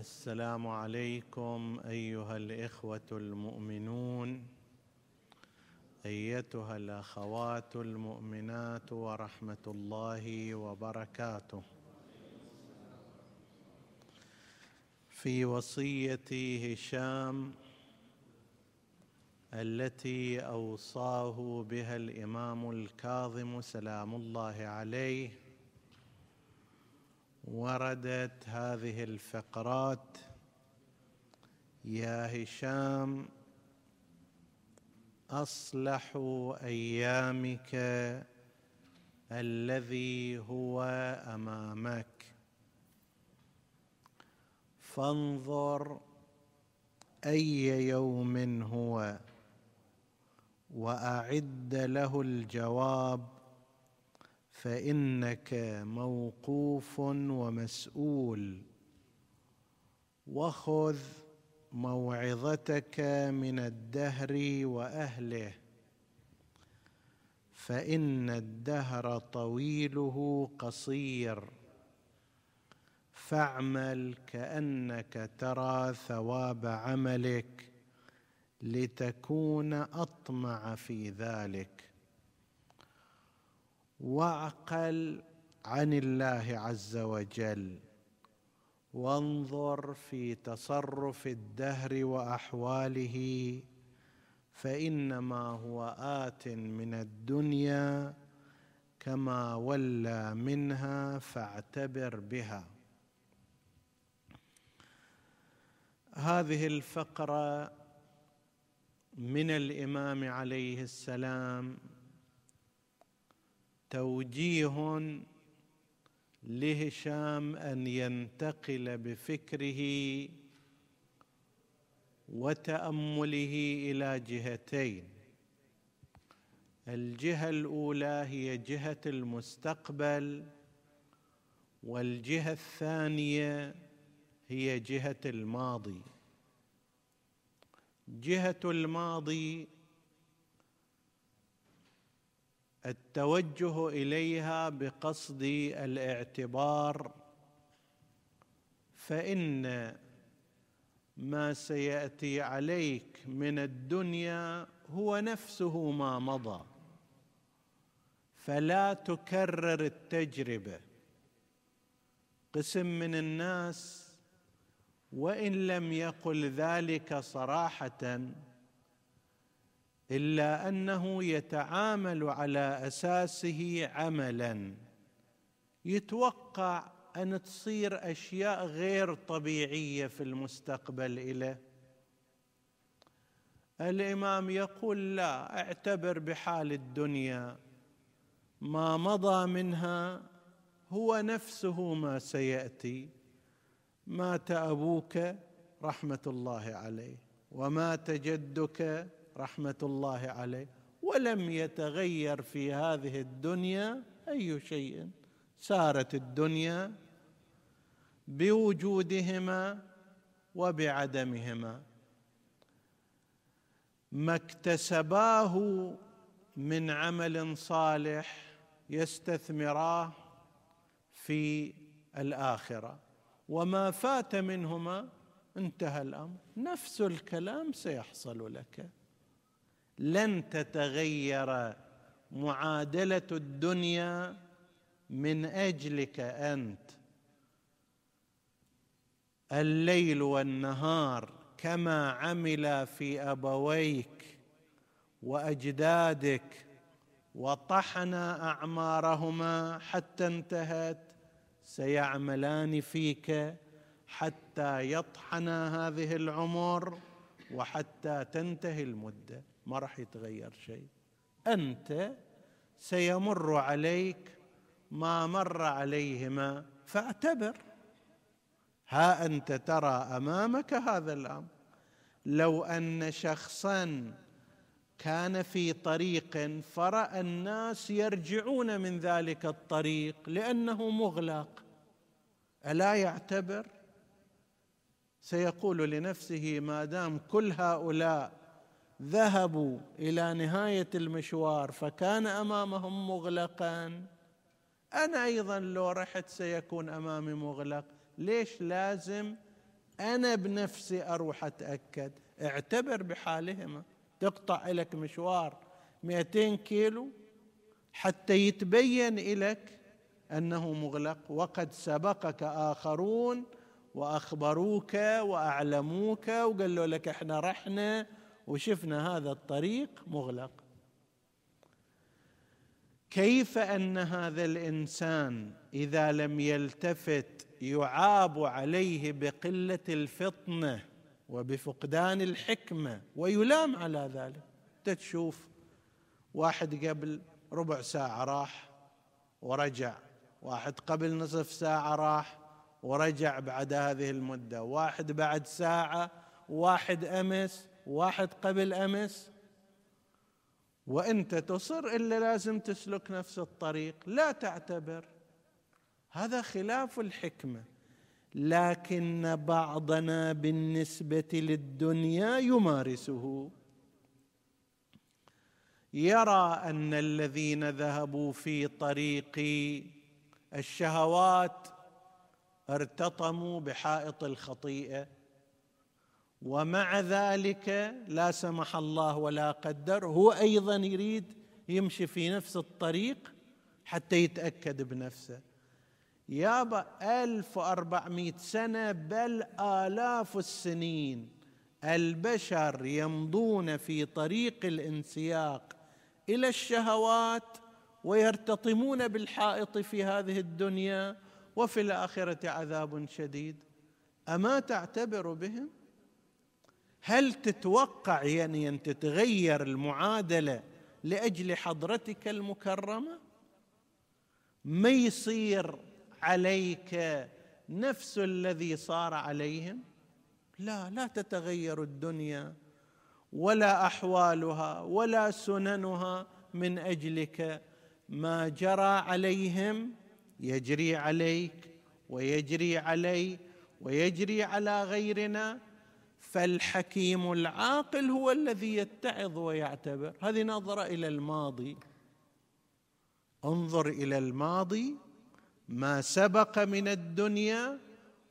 السلام عليكم أيها الإخوة المؤمنون أيتها الأخوات المؤمنات ورحمة الله وبركاته. في وصية هشام التي أوصاه بها الإمام الكاظم سلام الله عليه وردت هذه الفقرات. يا هشام اصلح أيامك الذي هو أمامك. فانظر أي يوم هو وأعد له الجواب فإنك موقوف ومسؤول. وخذ موعظتك من الدهر وأهله. فإن الدهر طويله قصير. فاعمل كأنك ترى ثواب عملك لتكون أطمع في ذلك. واعقل عن الله عز وجل. وانظر في تصرف الدهر وأحواله فإنما هو آت من الدنيا كما ولى منها فاعتبر بها. هذه الفقرة من الإمام عليه السلام توجيه لهشام أن ينتقل بفكره وتأمله إلى جهتين. الجهة الأولى هي جهة المستقبل والجهة الثانية هي جهة الماضي. جهة الماضي التوجه إليها بقصد الاعتبار فإن ما سيأتي عليك من الدنيا هو نفسه ما مضى فلا تكرر التجربة. قسم من الناس وإن لم يقل ذلك صراحة إلا أنه يتعامل على أساسه عملا. يتوقع أن تصير أشياء غير طبيعية في المستقبل إليه. الإمام يقول لا أعتبر بحال الدنيا. ما مضى منها هو نفسه ما سيأتي. مات أبوك رحمة الله عليه ومات جدك رحمه الله عليه ولم يتغير في هذه الدنيا أي شيء. سارت الدنيا بوجودهما وبعدمهما. ما اكتسباه من عمل صالح يستثمراه في الآخرة. وما فات منهما انتهى الأمر. نفس الكلام سيحصل لك. لن تتغير معادلة الدنيا من أجلك أنت. الليل والنهار كما عمل في أبويك وأجدادك وطحنا أعمارهما حتى انتهت سيعملان فيك حتى يطحنا هذه العمر وحتى تنتهي المدة. ما راح يتغير شيء. أنت سيمر عليك ما مر عليهما فاعتبر. ها أنت ترى أمامك هذا الأمر. لو أن شخصا كان في طريق فرأى الناس يرجعون من ذلك الطريق لأنه مغلق. ألا يعتبر؟ سيقول لنفسه ما دام كل هؤلاء ذهبوا إلى نهاية المشوار فكان أمامهم مغلقا. أنا أيضا لو رحت سيكون أمامي مغلق. ليش لازم؟ أنا بنفسي أروح أتأكد. اعتبر بحالهما. تقطع لك مشوار 200 كيلو حتى يتبين لك أنه مغلق. وقد سبقك آخرون وأخبروك وأعلموك وقالوا لك إحنا رحنا وشفنا هذا الطريق مغلق. كيف أن هذا الإنسان إذا لم يلتفت يعاب عليه بقلة الفطنه وبفقدان الحكمة ويلام على ذلك؟ تشوف واحد قبل ربع ساعة راح ورجع واحد قبل نصف ساعة راح ورجع بعد هذه المدة واحد بعد ساعة واحد أمس واحد قبل أمس وإنت تصر إلا لازم تسلك نفس الطريق لا تعتبر. هذا خلاف الحكمة. لكن بعضنا بالنسبة للدنيا يمارسه. يرى أن الذين ذهبوا في طريق الشهوات ارتطموا بحائط الخطيئة. ومع ذلك لا سمح الله ولا قدر. هو أيضا يريد يمشي في نفس الطريق حتى يتأكد بنفسه. يابا ألف وأربعمائة سنة بل آلاف السنين البشر يمضون في طريق الانسياق إلى الشهوات ويرتطمون بالحائط في هذه الدنيا وفي الآخرة عذاب شديد. أما تعتبر بهم؟ هل تتوقع يعني أن تتغير المعادلة لأجل حضرتك المكرمة؟ ما يصير عليك نفس الذي صار عليهم؟ لا لا تتغير الدنيا ولا أحوالها ولا سننها من أجلك. ما جرى عليهم يجري عليك ويجري علي ويجري على غيرنا. فالحكيم العاقل هو الذي يتعظ ويعتبر. هذه نظره إلى الماضي. انظر إلى الماضي ما سبق من الدنيا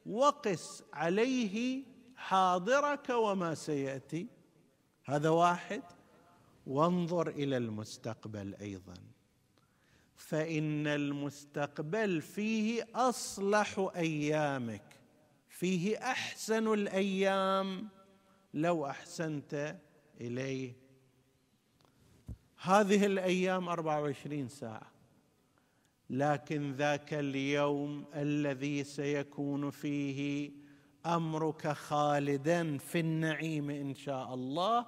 وقس عليه حاضرك وما سيأتي. هذا واحد. وانظر إلى المستقبل أيضا. فإن المستقبل فيه أصلح أيامك. فيه أحسن الأيام. لو أحسنت إليه. هذه الأيام 24 ساعة. لكن ذاك اليوم الذي سيكون فيه أمرك خالدا في النعيم إن شاء الله.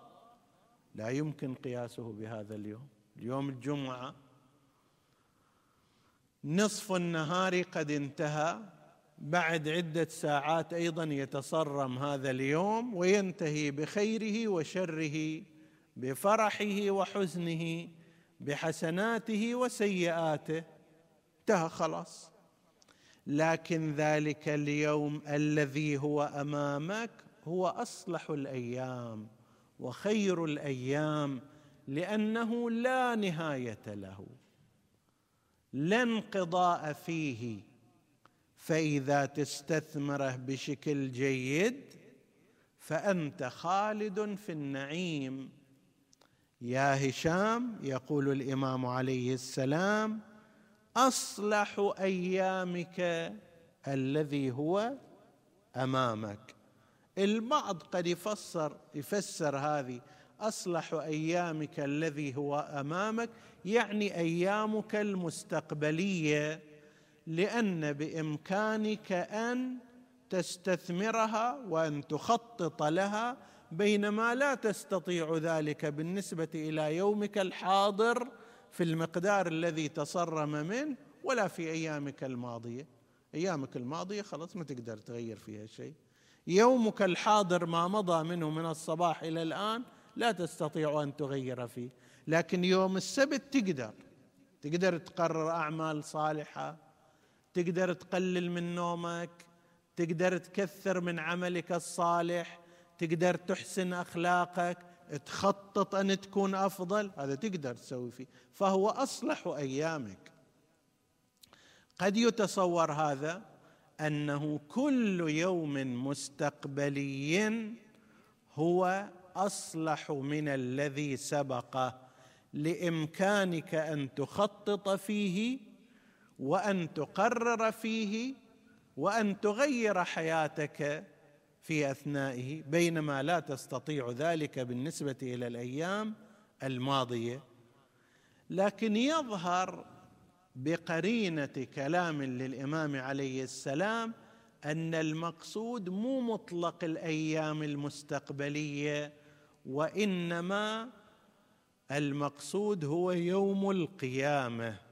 لا يمكن قياسه بهذا اليوم. اليوم الجمعة. نصف النهار قد انتهى. بعد عدة ساعات أيضا يتصرم هذا اليوم وينتهي بخيره وشره بفرحه وحزنه بحسناته وسيئاته. انتهى خلاص. لكن ذلك اليوم الذي هو أمامك هو أصلح الأيام وخير الأيام لأنه لا نهاية له. لا انقضاء فيه فإذا تستثمره بشكل جيد فأنت خالد في النعيم. يا هشام يقول الإمام عليه السلام أصلح أيامك الذي هو أمامك. البعض قد يفسر يفسر هذه أصلح أيامك الذي هو أمامك يعني أيامك المستقبلية. لأن بإمكانك أن تستثمرها وأن تخطط لها بينما لا تستطيع ذلك بالنسبة إلى يومك الحاضر في المقدار الذي تصرم منه ولا في أيامك الماضية. أيامك الماضية خلاص ما تقدر تغير فيها شيء. يومك الحاضر ما مضى منه من الصباح إلى الآن لا تستطيع أن تغير فيه. لكن يوم السبت تقدر. تقدر تقرر أعمال صالحة تقدر تقلل من نومك تقدر تكثر من عملك الصالح تقدر تحسن أخلاقك تخطط أن تكون أفضل هذا تقدر تسوي فيه. فهو أصلح أيامك. قد يتصور هذا أنه كل يوم مستقبلي هو أصلح من الذي سبقه لإمكانك أن تخطط فيه وأن تقرر فيه وأن تغير حياتك في أثنائه بينما لا تستطيع ذلك بالنسبة إلى الأيام الماضية. لكن يظهر بقرينة كلام للإمام عليه السلام أن المقصود مو مطلق الأيام المستقبلية وإنما المقصود هو يوم القيامة.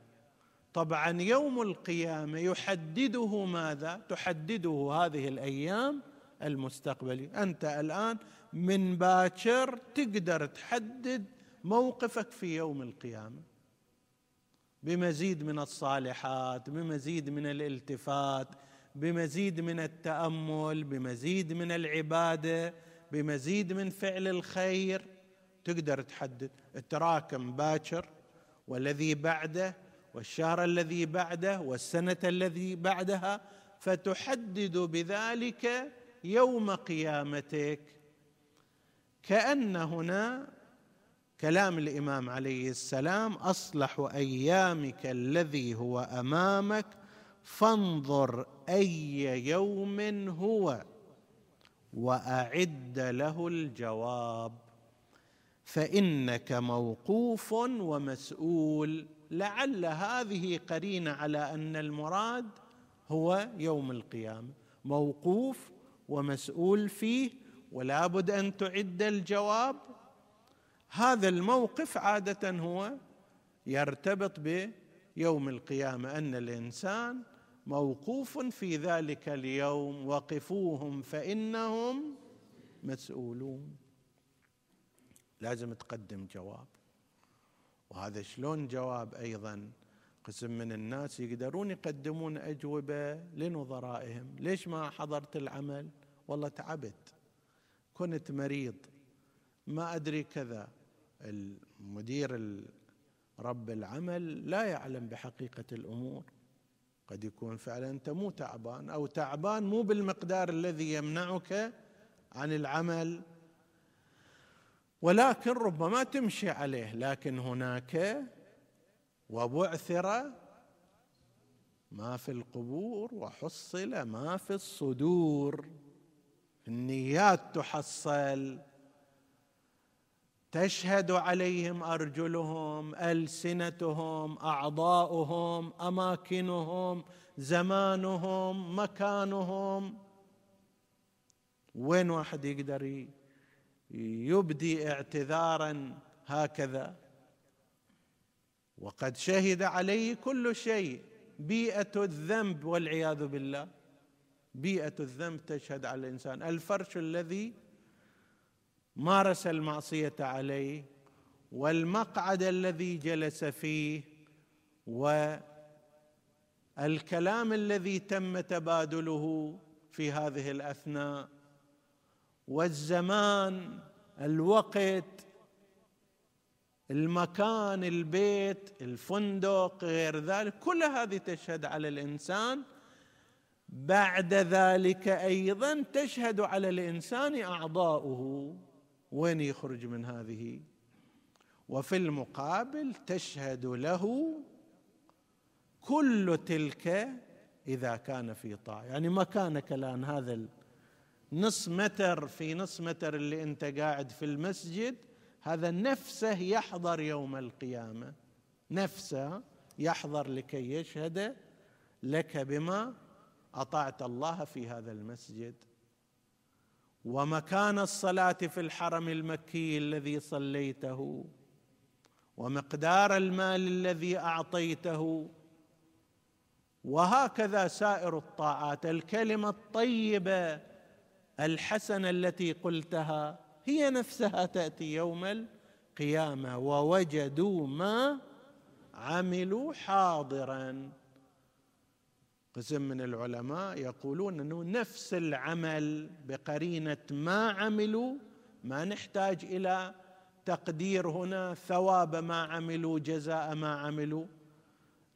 طبعا يوم القيامة يحدده ماذا؟ تحدده هذه الأيام المستقبلية. أنت الآن من باكر تقدر تحدد موقفك في يوم القيامة. بمزيد من الصالحات بمزيد من الالتفات بمزيد من التأمل بمزيد من العبادة بمزيد من فعل الخير تقدر تحدد. التراكم باكر والذي بعده والشهر الذي بعده والسنة الذي بعدها فتحدد بذلك يوم قيامتك. كأن هنا كلام الإمام عليه السلام أصلح أيامك الذي هو أمامك فانظر أي يوم هو وأعد له الجواب. فإنك موقوف ومسؤول. لعل هذه قرينة على أن المراد هو يوم القيامة. موقوف ومسؤول فيه ولا بد أن تعد الجواب. هذا الموقف عادة هو يرتبط بيوم القيامة أن الإنسان موقوف في ذلك اليوم وقفوهم فإنهم مسؤولون. لازم تقدم جواب. وهذا شلون جواب أيضا قسم من الناس يقدرون يقدمون أجوبة لنظرائهم؟ ليش ما حضرت العمل؟ والله تعبت. كنت مريض. ما أدري كذا. المدير رب العمل لا يعلم بحقيقة الأمور. قد يكون فعلا أنت مو تعبان أو تعبان مو بالمقدار الذي يمنعك عن العمل. ولكن ربما تمشي عليه لكن هناك وبعثر ما في القبور وحصل ما في الصدور. النيات تحصل تشهد عليهم أرجلهم ألسنتهم أعضاؤهم أماكنهم زمانهم مكانهم. وين واحد يقدر يبدي اعتذارا هكذا. وقد شهد عليه كل شيء. بيئة الذنب والعياذ بالله. بيئة الذنب تشهد على الإنسان. الفرش الذي مارس المعصية عليه والمقعد الذي جلس فيه والكلام الذي تم تبادله في هذه الأثناء والزمان الوقت المكان البيت الفندق غير ذلك كل هذه تشهد على الإنسان. بعد ذلك أيضا تشهد على الإنسان أعضاؤه. وين يخرج من هذه؟ وفي المقابل تشهد له كل تلك إذا كان في طاعة. يعني مكانك الآن هذا نص متر في نص متر اللي انت قاعد في المسجد هذا نفسه يحضر يوم القيامة. نفسه يحضر لكي يشهد لك بما أطعت الله في هذا المسجد. ومكان الصلاة في الحرم المكي الذي صليته ومقدار المال الذي أعطيته. وهكذا سائر الطاعات. الكلمة الطيبة الحسنة التي قلتها هي نفسها تأتي يوم القيامة ووجدوا ما عملوا حاضرا. قسم من العلماء يقولون أنه نفس العمل بقرينة ما عملوا ما نحتاج إلى تقدير هنا ثواب ما عملوا جزاء ما عملوا.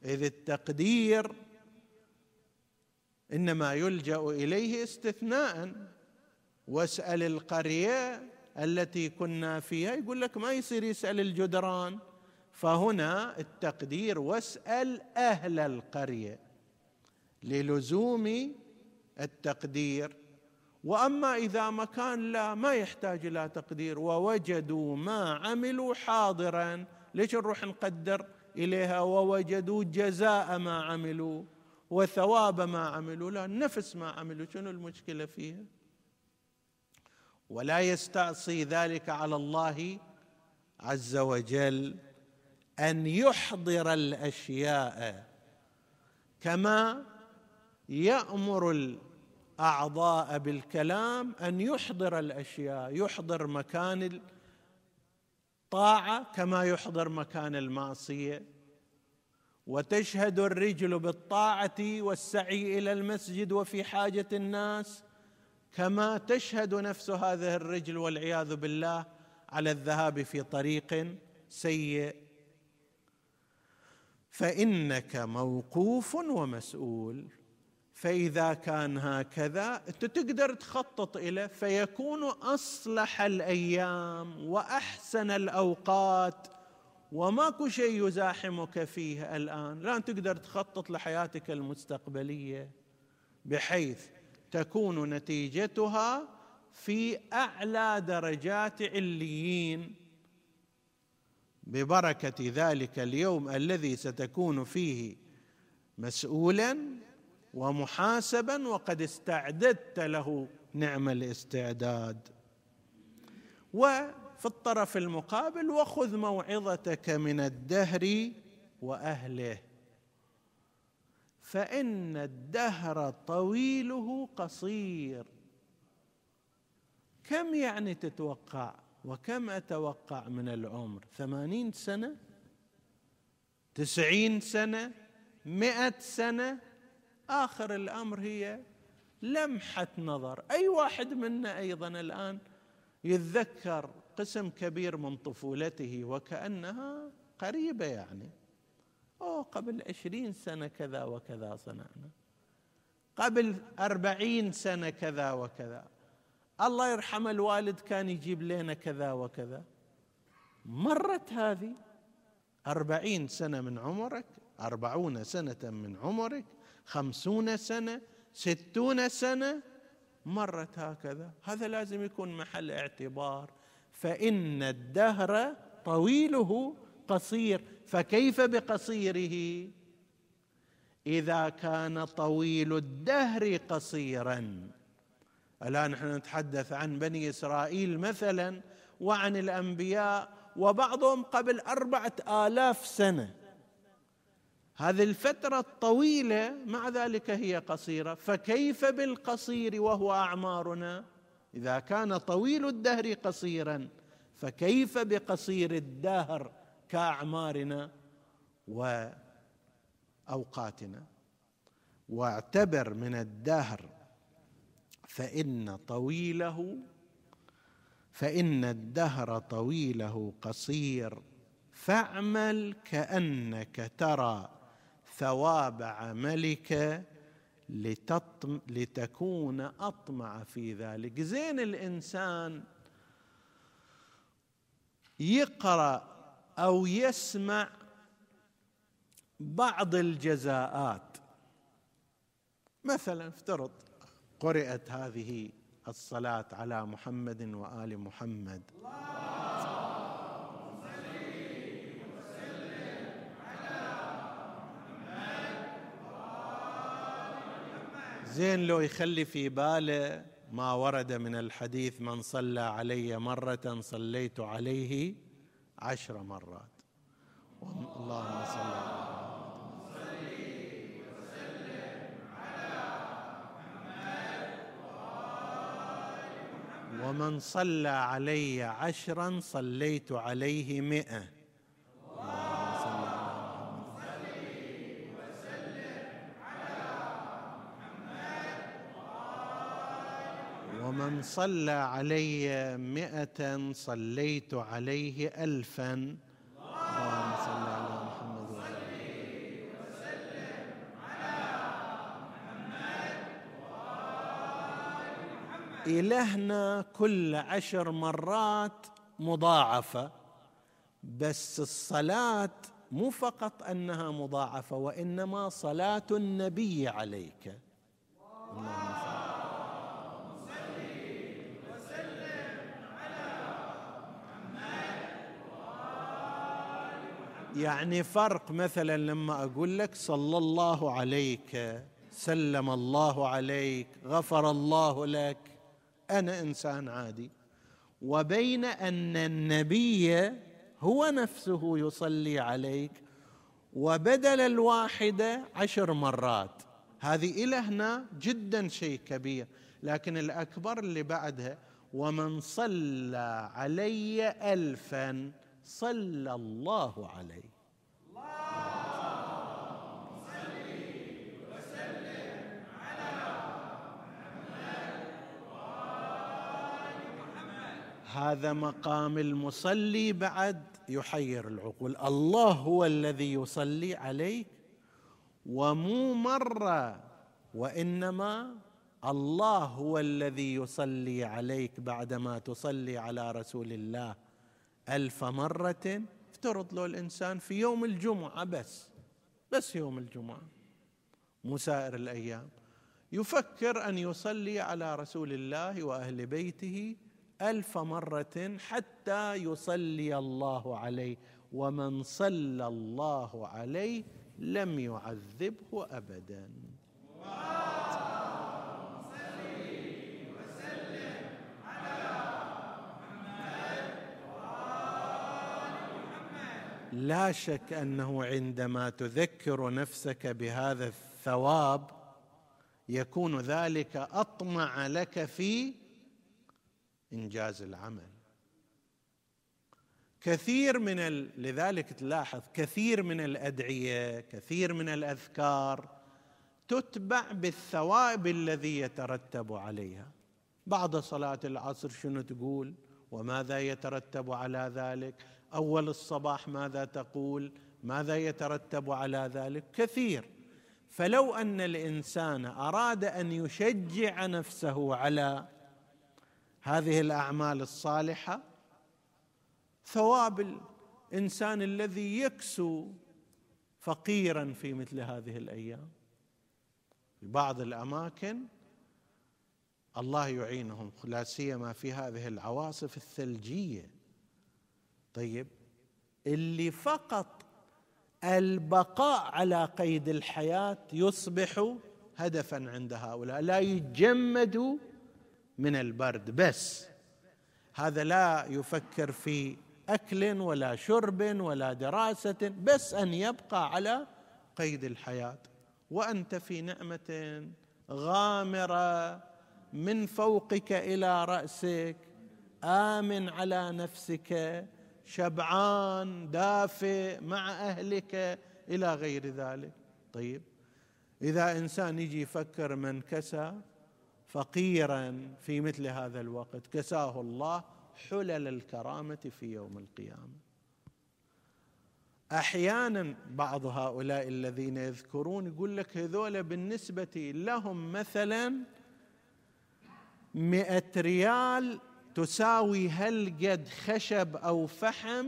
إذ التقدير إنما يلجأ إليه استثناء واسأل القرية التي كنا فيها يقول لك ما يصير يسأل الجدران. فهنا التقدير واسأل أهل القرية للزوم التقدير. وأما إذا مكان لا ما يحتاج إلى تقدير. ووجدوا ما عملوا حاضرا. ليش نروح نقدر إليها؟ ووجدوا جزاء ما عملوا وثواب ما عملوا. لا نفس ما عملوا. شنو المشكلة فيها؟ ولا يستعصي ذلك على الله عز وجل أن يحضر الأشياء كما يأمر الأعضاء بالكلام أن يحضر الأشياء يحضر مكان الطاعة كما يحضر مكان المعصية. وتشهد الرجل بالطاعة والسعي إلى المسجد وفي حاجة الناس. كما تشهد نفس هذه الرجل والعياذ بالله على الذهاب في طريق سيء. فإنك موقوف ومسؤول. فإذا كان هكذا انت تقدر تخطط اليه فيكون أصلح الأيام وأحسن الأوقات. وماكو شيء يزاحمك فيه الآن. الان تقدر تخطط لحياتك المستقبلية بحيث تكون نتيجتها في أعلى درجات عليين. ببركة ذلك اليوم الذي ستكون فيه مسؤولا ومحاسبا وقد استعددت له نعم الاستعداد. وفي الطرف المقابل وخذ موعظتك من الدهر وأهله. فإن الدهر طويله قصير. كم يعني تتوقع؟ وكم أتوقع من العمر؟ ثمانين سنة؟ تسعين سنة؟ مئة سنة؟ آخر الأمر هي لمحة نظر. أي واحد منا أيضا الآن يتذكر قسم كبير من طفولته وكأنها قريبة يعني. أوه قبل عشرين سنة كذا وكذا صنعنا. قبل أربعين سنة كذا وكذا. الله يرحم الوالد كان يجيب لنا كذا وكذا. مرت هذه. أربعين سنة من عمرك أربعون سنة من عمرك خمسون سنة ستون سنة مرت هكذا. هذا لازم يكون محل اعتبار. فإن الدهر طويله قصير فكيف بقصيره؟ إذا كان طويل الدهر قصيرا. الآن نحن نتحدث عن بني إسرائيل مثلا وعن الأنبياء وبعضهم قبل أربعة آلاف سنة. هذه الفترة الطويلة مع ذلك هي قصيرة. فكيف بالقصير وهو أعمارنا؟ إذا كان طويل الدهر قصيرا فكيف بقصير الدهر؟ كأعمارنا وأوقاتنا. واعتبر من الدهر فإن طويله فإن الدهر طويله قصير. فاعمل كأنك ترى ثواب عملك لتطم لتكون أطمع في ذلك. زين الإنسان يقرأ أو يسمع بعض الجزاءات. مثلا افترض قرأت هذه الصلاة على محمد وآل محمد. زين لو يخلي في باله ما ورد من الحديث من صلى علي مرة صليت عليه عشر مرات. اللهم صل على ومن صلى علي عشرا صليت عليه مئة. صلى علي مئة صليت عليه ألفا. اللهم صل على محمد وعلى إلهنا كل عشر مرات مضاعفة بس الصلاة مو فقط أنها مضاعفة وإنما صلاة النبي عليك. اللهم يعني فرق مثلا لما أقول لك صلى الله عليك سلم الله عليك غفر الله لك. أنا إنسان عادي. وبين أن النبي هو نفسه يصلي عليك وبدل الواحده عشر مرات. هذه إلى هنا جدا شيء كبير. لكن الأكبر اللي بعدها ومن صلى علي الفا صلى الله عليه. هذا مقام المصلي بعد يحير العقول. الله هو الذي يصلي عليك ومو مرة وإنما الله هو الذي يصلي عليك بعدما تصلي على رسول الله. ألف مرة افترض له الإنسان في يوم الجمعة بس بس يوم الجمعة مو سائر الأيام. يفكر أن يصلي على رسول الله وأهل بيته ألف مرة حتى يصلي الله عليه ومن صلى الله عليه لم يعذبه أبداً. لا شك أنه عندما تذكر نفسك بهذا الثواب يكون ذلك أطمع لك في إنجاز العمل. كثير من ال... لذلك تلاحظ كثير من الأدعية كثير من الأذكار تتبع بالثواب الذي يترتب عليها. بعد صلاة العصر شنو تقول؟ وماذا يترتب على ذلك؟ أول الصباح ماذا تقول؟ ماذا يترتب على ذلك؟ كثير. فلو أن الإنسان أراد أن يشجع نفسه على هذه الأعمال الصالحة ثواب الإنسان الذي يكسو فقيرا في مثل هذه الأيام. في بعض الأماكن الله يعينهم لا سيما في هذه العواصف الثلجية. طيب اللي فقط البقاء على قيد الحياة يصبح هدفا عند هؤلاء لا يتجمدوا من البرد. بس هذا لا يفكر في أكل ولا شرب ولا دراسة بس أن يبقى على قيد الحياة. وأنت في نعمة غامرة من فوقك إلى رأسك آمن على نفسك شبعان دافئ مع أهلك إلى غير ذلك. طيب إذا إنسان يجي يفكر من كسى فقيرا في مثل هذا الوقت كساه الله حلل الكرامة في يوم القيامة. أحيانا بعض هؤلاء الذين يذكرون يقول لك هذول بالنسبة لهم مثلا مئة ريال تساوي هالقد خشب أو فحم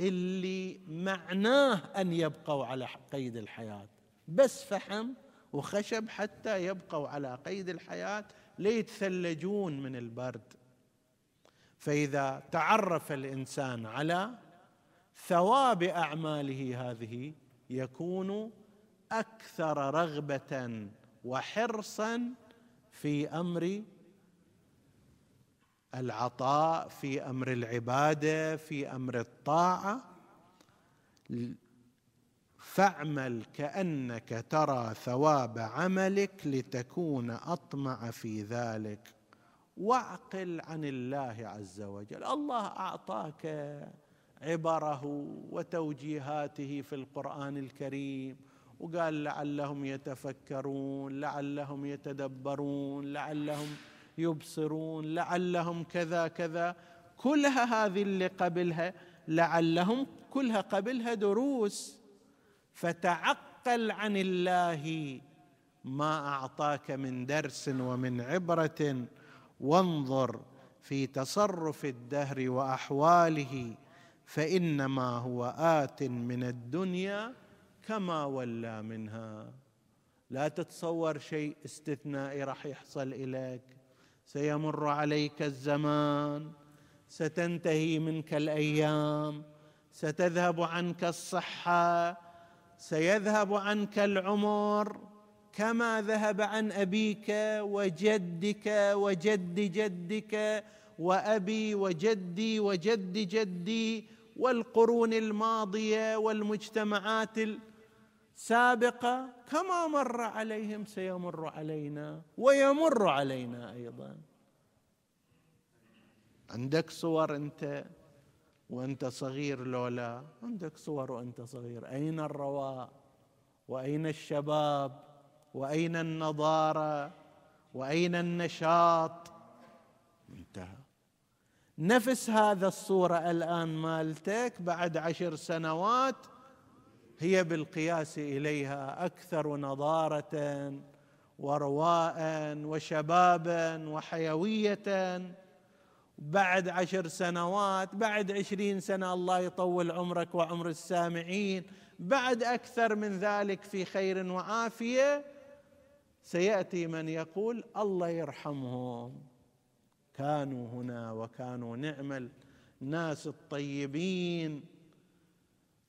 اللي معناه أن يبقوا على قيد الحياة. بس فحم وخشب حتى يبقوا على قيد الحياة ليتثلجون من البرد. فإذا تعرف الإنسان على ثواب أعماله هذه يكون أكثر رغبة وحرصا في أمر العطاء في أمر العبادة في أمر الطاعة. فاعمل كأنك ترى ثواب عملك لتكون أطمع في ذلك. واعقل عن الله عز وجل. الله أعطاك عبره وتوجيهاته في القرآن الكريم. وقال لعلهم يتفكرون لعلهم يتدبرون لعلهم يبصرون لعلهم كذا كذا. كلها هذه اللي قبلها لعلهم كلها قبلها دروس. فتعقل عن الله ما أعطاك من درس ومن عبرة. وانظر في تصرف الدهر وأحواله فإنما هو آت من الدنيا كما ولى منها. لا تتصور شيء استثنائي راح يحصل إليك. سيمر عليك الزمان ستنتهي منك الأيام ستذهب عنك الصحة سيذهب عنك العمر كما ذهب عن أبيك وجدك وجد جدك وأبي وجدي وجد جدي والقرون الماضية والمجتمعات السابقه كما مر عليهم سيمر علينا ويمر علينا أيضا. عندك صور أنت وأنت صغير لولا؟ عندك صور وأنت صغير. أين الرواء؟ وأين الشباب؟ وأين النضارة؟ وأين النشاط؟ انتهى. نفس هذا الصورة الآن مالتك بعد عشر سنوات هي بالقياس إليها أكثر نضارة ورواء وشبابا وحيوية. بعد عشر سنوات بعد عشرين سنة الله يطول عمرك وعمر السامعين. بعد أكثر من ذلك في خير وعافية سيأتي من يقول الله يرحمهم. كانوا هنا وكانوا نعم الناس الطيبين.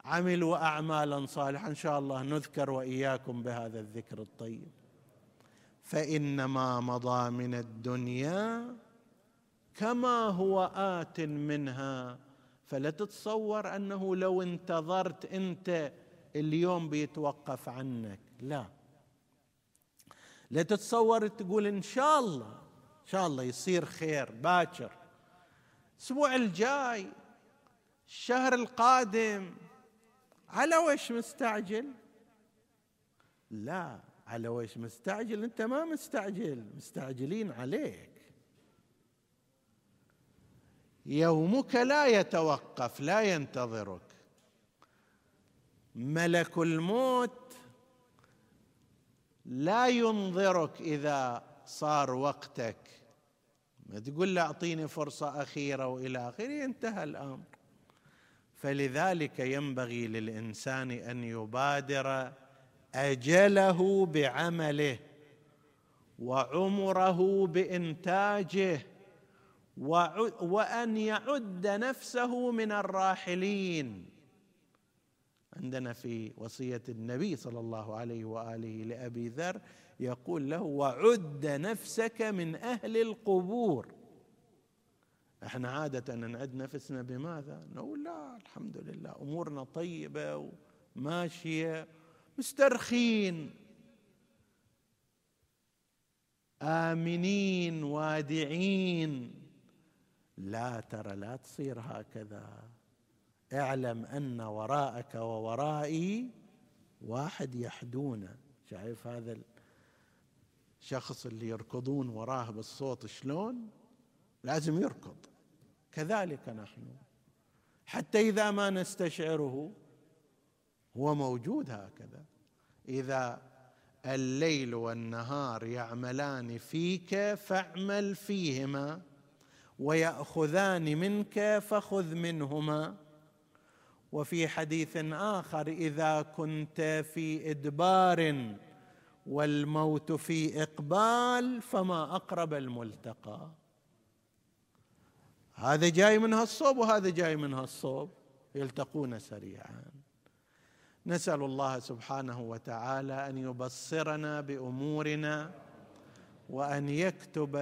عملوا أعمالا صالحة إن شاء الله نذكر وإياكم بهذا الذكر الطيب. فإنما مضى من الدنيا كما هو آت منها. فلا تتصور أنه لو انتظرت أنت اليوم بيتوقف عنك. لا. لا تتصور تقول إن شاء الله إن شاء الله يصير خير باكر. الأسبوع الجاي الشهر القادم على وش مستعجل؟ لا على وش مستعجل؟ انت ما مستعجل مستعجلين عليك. يومك لا يتوقف لا ينتظرك. ملك الموت لا ينظرك إذا صار وقتك. ما تقول له أعطيني فرصة أخيرة وإلى آخره انتهى الأمر. فلذلك ينبغي للإنسان أن يبادر أجله بعمله وعمره بإنتاجه وأن يعد نفسه من الراحلين. عندنا في وصية النبي صلى الله عليه وآله لأبي ذر يقول له وعد نفسك من أهل القبور. إحنا عادة نعد نفسنا بماذا؟ نقول لا الحمد لله أمورنا طيبة وماشية مسترخين. آمنين وادعين. لا ترى لا تصير هكذا. اعلم أن وراءك وورائي واحد يحدونه شايف هذا الشخص اللي يركضون وراه بالصوت شلون؟ لازم يركض. كذلك نحن. حتى إذا ما نستشعره هو موجود هكذا. إذا الليل والنهار يعملان فيك فاعمل فيهما ويأخذان منك فخذ منهما. وفي حديث آخر إذا كنت في إدبار والموت في إقبال فما أقرب الملتقى. هذا جاي من هالصوب وهذا جاي من هالصوب. يلتقون سريعا. نسأل الله سبحانه وتعالى أن يبصرنا بأمورنا وأن يكتب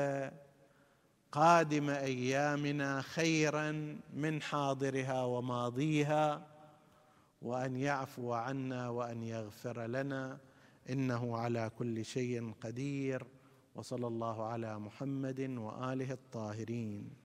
قادم أيامنا خيرا من حاضرها وماضيها وأن يعفو عنا وأن يغفر لنا. إنه على كل شيء قدير. وصلى الله على محمد وآله الطاهرين.